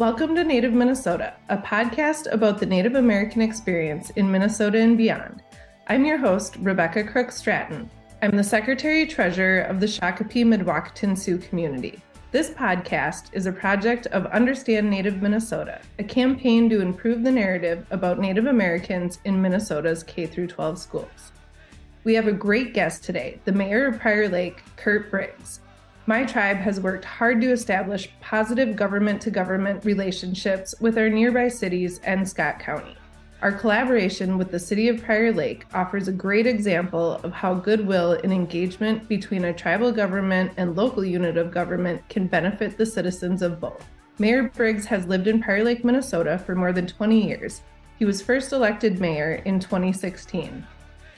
Welcome to Native Minnesota, a podcast about the Native American experience in Minnesota and beyond. I'm your host, Rebecca Crooks-Stratton. I'm the Secretary Treasurer of the Shakopee Mdewakanton Sioux community. This podcast is a project of Understand Native Minnesota, a campaign to improve the narrative about Native Americans in Minnesota's K 12 schools. We have a great guest today, the Mayor of Prior Lake, Kirt Briggs. My tribe has worked hard to establish positive government to government relationships with our nearby cities and Scott County. Our collaboration with the City of Prior Lake offers a great example of how goodwill and engagement between a tribal government and local unit of government can benefit the citizens of both. Mayor Briggs has lived in Prior Lake, Minnesota for more than 20 years. He was first elected mayor in 2016.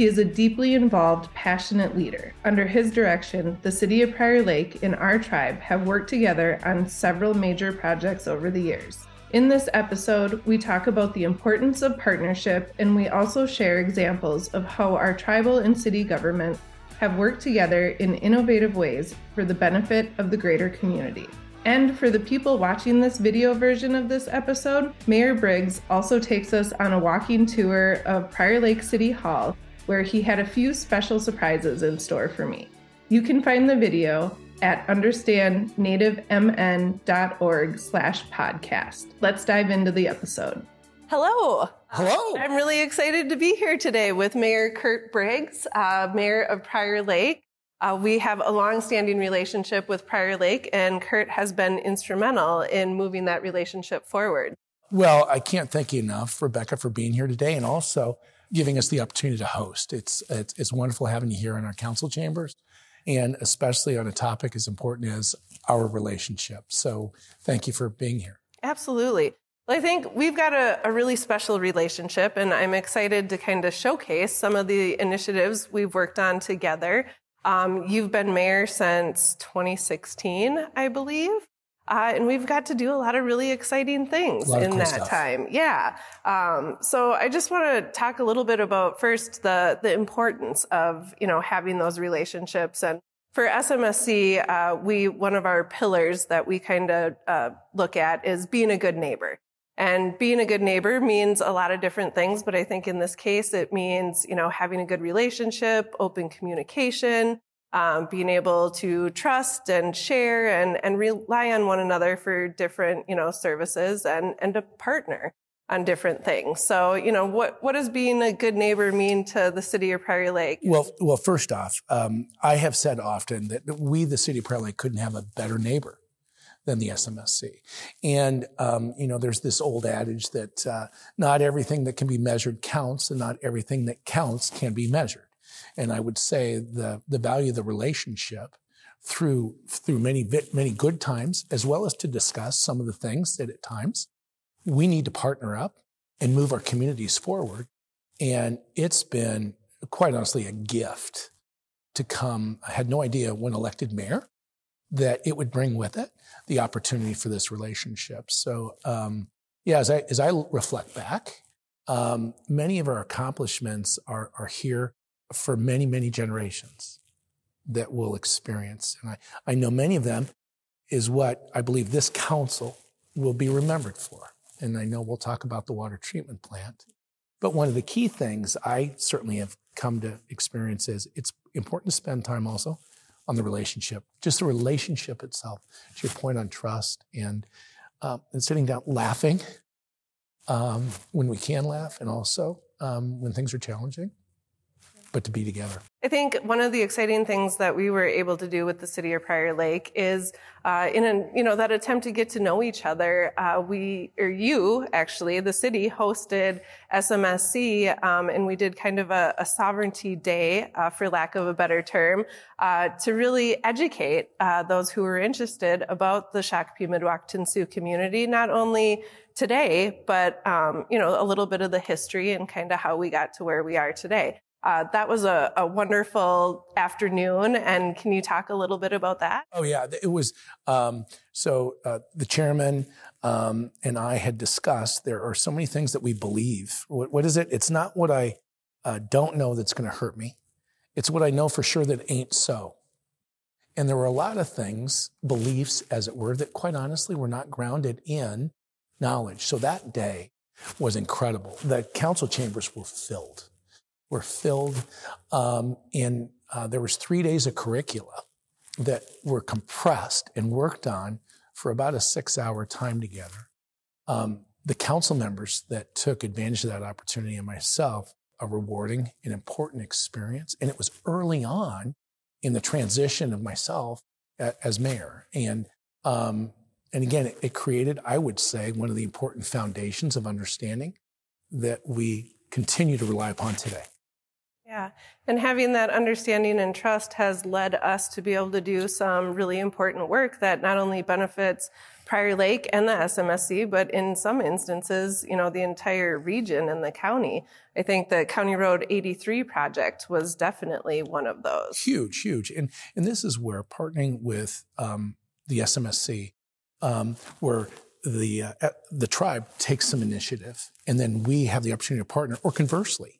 He is a deeply involved, passionate leader. Under his direction, the City of Prior Lake and our tribe have worked together on several major projects over the years. In this episode, we talk about the importance of partnership and we also share examples of how our tribal and city government have worked together in innovative ways for the benefit of the greater community. And for the people watching this video version of this episode, Mayor Briggs also takes us on a walking tour of Prior Lake City Hall, where he had a few special surprises in store for me. You can find the video at understandnativemn.org slash podcast. Let's dive into the episode. Hello. Hello. I'm really excited to be here today with Mayor Kirt Briggs, uh, Mayor of Prior Lake. Uh, we have a long-standing relationship with Prior Lake, and Kirt has been instrumental in moving that relationship forward. Well, I can't thank you enough, Rebecca, for being here today and also giving us the opportunity to host. It's, it's, it's wonderful having you here in our council chambers and especially on a topic as important as our relationship. So thank you for being here. Absolutely. Well, I think we've got a, a, really special relationship, and I'm excited to kind of showcase some of the initiatives we've worked on together. Um, you've been mayor since 2016, I believe. Uh, and we've got to do a lot of really exciting things in cool that stuff. time. Yeah. Um, so I just want to talk a little bit about first the the importance of you know having those relationships and. For SMSC, uh, we one of our pillars that we kind of uh, look at is being a good neighbor. And being a good neighbor means a lot of different things, but I think in this case, it means, you know, having a good relationship, open communication, um, being able to trust and share and, and rely on one another for different, you know, services and, and to partner on different things. So, you know, what, what does being a good neighbor mean to the city of Prior Lake? Well, well, first off, um, I have said often that we, the city of Prior Lake, couldn't have a better neighbor than the SMSC. And, um, you know, there's this old adage that uh, not everything that can be measured counts and not everything that counts can be measured. And I would say the, the value of the relationship through, through many, many good times, as well as to discuss some of the things that at times we need to partner up and move our communities forward. And it's been quite honestly a gift to come. I had no idea when elected mayor that it would bring with it the opportunity for this relationship. So, um, yeah, as I, as I reflect back, um, many of our accomplishments are, are here for many, many generations that will experience. And I, I know many of them is what I believe this council will be remembered for. And I know we'll talk about the water treatment plant. But one of the key things I certainly have come to experience is it's important to spend time also on the relationship, just the relationship itself, to your point on trust and, um, and sitting down laughing um, when we can laugh and also um, when things are challenging but to be together. I think one of the exciting things that we were able to do with the city of Prior Lake is, uh, in a, you know, that attempt to get to know each other. Uh, we, or you, actually, the city hosted SMSC, um, and we did kind of a, a sovereignty day, uh, for lack of a better term, uh, to really educate uh, those who were interested about the Shakopee Mdewakanton Sioux community, not only today, but um, you know, a little bit of the history and kind of how we got to where we are today. Uh, that was a, a, wonderful afternoon. And can you talk a little bit about that? Oh, yeah. It was um, so uh, the chairman um, and I had discussed there are so many things that we believe. what, what is it? It's not what I uh, don't know that's going to hurt me, it's what I know for sure that ain't so. And there were a lot of things, beliefs, as it were, that quite honestly were not grounded in knowledge. So that day was incredible. The council chambers were filled, were filled, um, and uh, there was three days of curricula that were compressed and worked on for about a six-hour time together. Um, the council members that took advantage of that opportunity and myself a rewarding and important experience. And it was early on in the transition of myself as mayor. And, um, and again, it, it created, I would say, one of the important foundations of understanding that we continue to rely upon today. Yeah. And having that understanding and trust has led us to be able to do some really important work that not only benefits Prior Lake and the SMSC, but in some instances, you know, the entire region and the county. I think the County Road 83 project was definitely one of those. Huge, huge. And, and this is where partnering with um, the SMSC, um, where the, uh, the tribe takes some initiative and then we have the opportunity to partner, or conversely,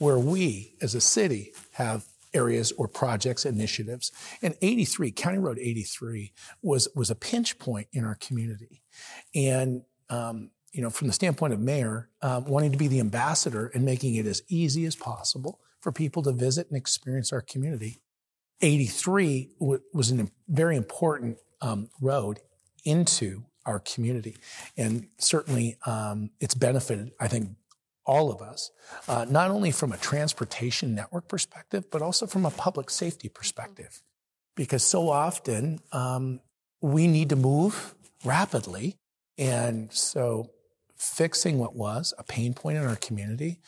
where we as a city have areas or projects, initiatives. And 83, County Road 83 was, was a pinch point in our community. And, um, you know, from the standpoint of mayor, um, wanting to be the ambassador and making it as easy as possible for people to visit and experience our community. 83 w- was a very important um, road into our community. And certainly um, it's benefited, I think, all of us, uh, not only from a transportation network perspective, but also from a public safety perspective. Because so often um, we need to move rapidly. And so fixing what was a pain point in our community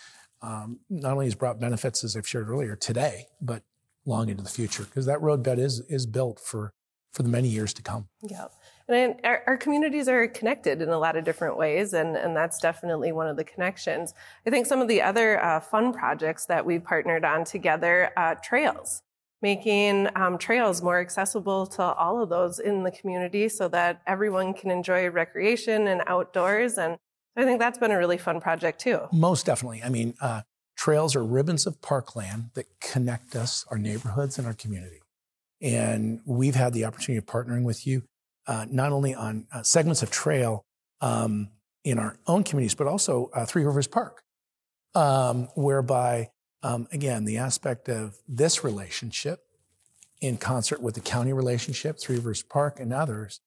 um, not only has brought benefits, as I've shared earlier, today, but long into the future, because that roadbed is, is built for, for the many years to come. Yeah. And our, our, communities are connected in a lot of different ways, and, and that's definitely one of the connections. I think some of the other uh, fun projects that we've partnered on together, uh, trails, making um, trails more accessible to all of those in the community so that everyone can enjoy recreation and outdoors. And I think that's been a really fun project too. Most definitely. I mean, uh, trails are ribbons of parkland that connect us, our neighborhoods, and our community. And we've had the opportunity of partnering with you uh, not only on uh, segments of trail um, in our own communities, but also uh, Three Rivers Park, um, whereby, um, again, the aspect of this relationship in concert with the county relationship, Three Rivers Park, and others,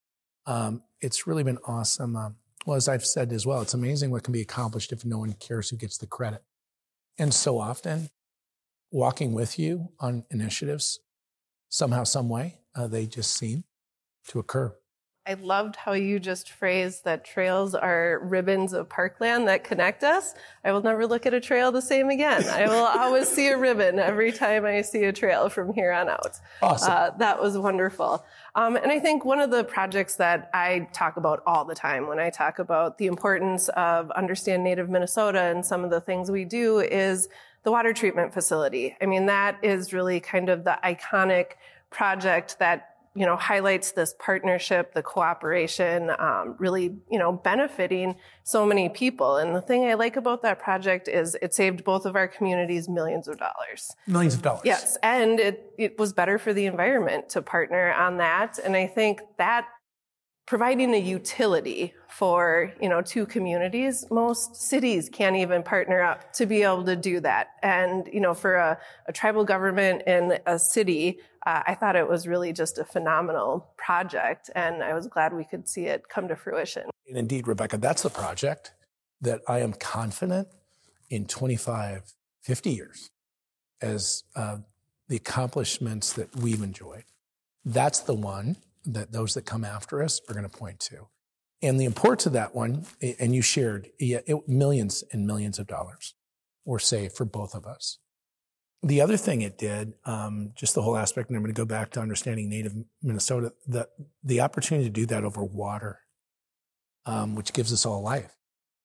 um, it's really been awesome. Um, well, as I've said as well, it's amazing what can be accomplished if no one cares who gets the credit. And so often, walking with you on initiatives, somehow, some way, uh, they just seem to occur. I loved how you just phrased that trails are ribbons of parkland that connect us. I will never look at a trail the same again. I will always see a ribbon every time I see a trail from here on out. Awesome. Uh, that was wonderful. Um, and I think one of the projects that I talk about all the time when I talk about the importance of understand native Minnesota and some of the things we do is the water treatment facility. I mean, that is really kind of the iconic project that you know, highlights this partnership, the cooperation, um, really, you know, benefiting so many people. And the thing I like about that project is it saved both of our communities millions of dollars. Millions of dollars. Yes. And it, it was better for the environment to partner on that. And I think that providing a utility for you know two communities most cities can't even partner up to be able to do that and you know for a, a tribal government in a city uh, I thought it was really just a phenomenal project, and I was glad we could see it come to fruition. And indeed, Rebecca, that's the project that I am confident in 25, 50 years as uh, the accomplishments that we've enjoyed. That's the one that those that come after us are going to point to. And the importance of that one, and you shared, yeah, it, millions and millions of dollars were saved for both of us. The other thing it did, um, just the whole aspect, and I'm going to go back to understanding native Minnesota, the, the opportunity to do that over water, um, which gives us all life.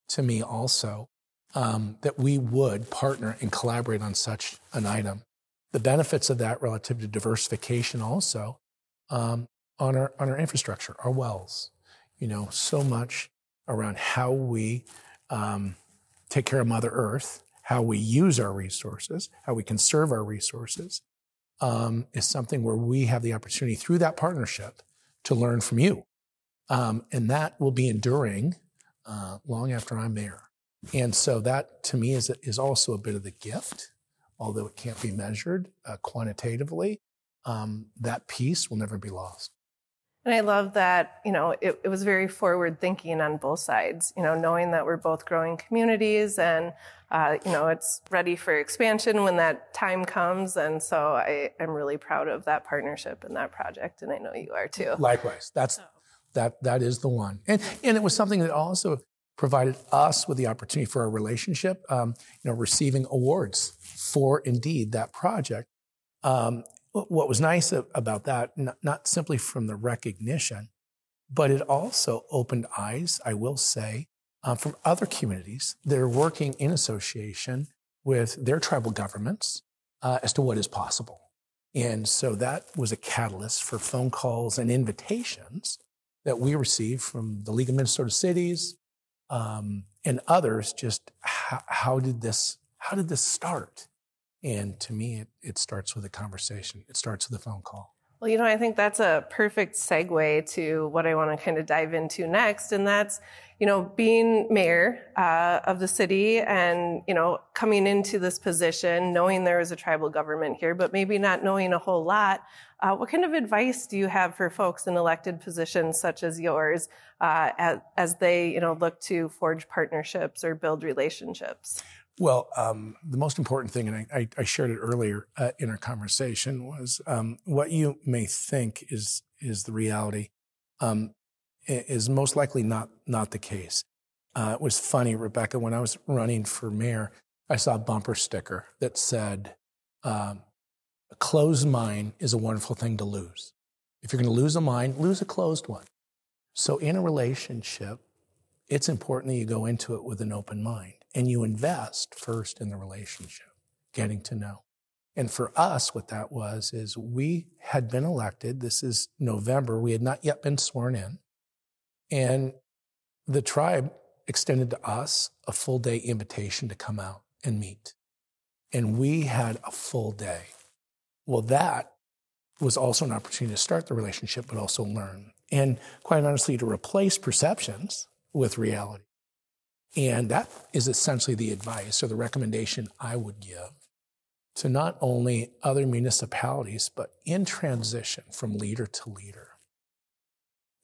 To me, also, um, that we would partner and collaborate on such an item. The benefits of that relative to diversification also um, on, our, on our infrastructure, our wells. You know, so much around how we um, take care of Mother Earth how we use our resources, how we conserve our resources, um, is something where we have the opportunity through that partnership to learn from you. Um, and that will be enduring uh, long after I'm there. And so that to me is, is also a bit of the gift, although it can't be measured uh, quantitatively. Um, that piece will never be lost. And I love that, you know, it, it, was very forward thinking on both sides, you know, knowing that we're both growing communities and, uh, you know, it's ready for expansion when that time comes. And so I am really proud of that partnership and that project. And I know you are too. Likewise. That's, that, that is the one. And, and it was something that also provided us with the opportunity for a relationship, um, you know, receiving awards for indeed that project. Um, what was nice about that, not simply from the recognition, but it also opened eyes, I will say, uh, from other communities that are working in association with their tribal governments uh, as to what is possible. And so that was a catalyst for phone calls and invitations that we received from the League of Minnesota Cities um, and others. Just how, how did this how did this start? And to me, it, it starts with a conversation. It starts with a phone call. Well, you know, I think that's a perfect segue to what I want to kind of dive into next. And that's, you know, being mayor uh, of the city and, you know, coming into this position, knowing there is a tribal government here, but maybe not knowing a whole lot. Uh, what kind of advice do you have for folks in elected positions such as yours uh, as, as they, you know, look to forge partnerships or build relationships? Well, um, the most important thing, and I, I shared it earlier uh, in our conversation, was um, what you may think is is the reality um, is most likely not not the case. Uh, it was funny, Rebecca, when I was running for mayor, I saw a bumper sticker that said, um, "A closed mind is a wonderful thing to lose. If you're going to lose a mind, lose a closed one." So, in a relationship, it's important that you go into it with an open mind and you invest first in the relationship, getting to know. And for us, what that was is we had been elected. This is November. We had not yet been sworn in. And the tribe extended to us a full day invitation to come out and meet. And we had a full day. Well, that was also an opportunity to start the relationship, but also learn. And quite honestly, to replace perceptions with reality. And that is essentially the advice or the recommendation I would give to not only other municipalities, but in transition from leader to leader.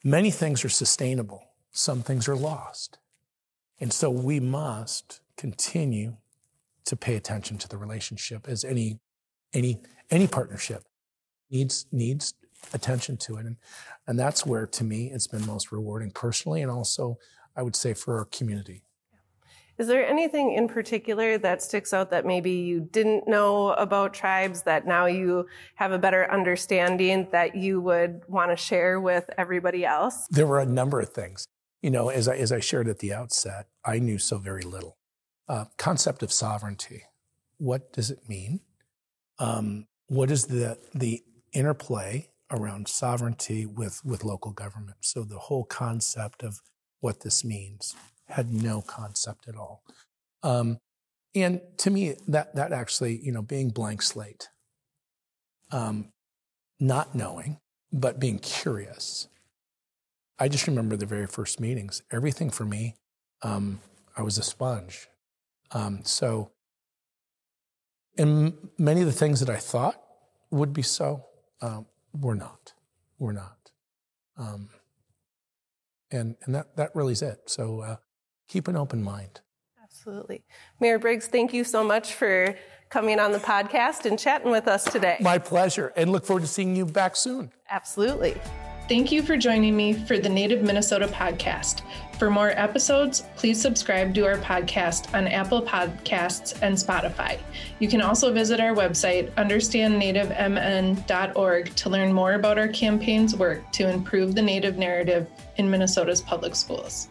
Many things are sustainable, some things are lost. And so we must continue to pay attention to the relationship as any, any, any partnership needs, needs attention to it. And, and that's where, to me, it's been most rewarding personally and also, I would say, for our community. Is there anything in particular that sticks out that maybe you didn't know about tribes that now you have a better understanding that you would want to share with everybody else? There were a number of things. You know, as I, as I shared at the outset, I knew so very little. Uh, concept of sovereignty. What does it mean? Um, what is the, the interplay around sovereignty with, with local government? So the whole concept of what this means had no concept at all. Um, and to me, that that actually, you know, being blank slate, um, not knowing, but being curious. I just remember the very first meetings. Everything for me, um, I was a sponge. Um, so, and many of the things that I thought would be so um, were not. Were not. Um, and and that that really is it. So uh, keep an open mind. Absolutely. Mayor Briggs, thank you so much for coming on the podcast and chatting with us today. My pleasure, and look forward to seeing you back soon. Absolutely. Thank you for joining me for the Native Minnesota podcast. For more episodes, please subscribe to our podcast on Apple Podcasts and Spotify. You can also visit our website, understandnativemn.org, to learn more about our campaign's work to improve the Native narrative in Minnesota's public schools.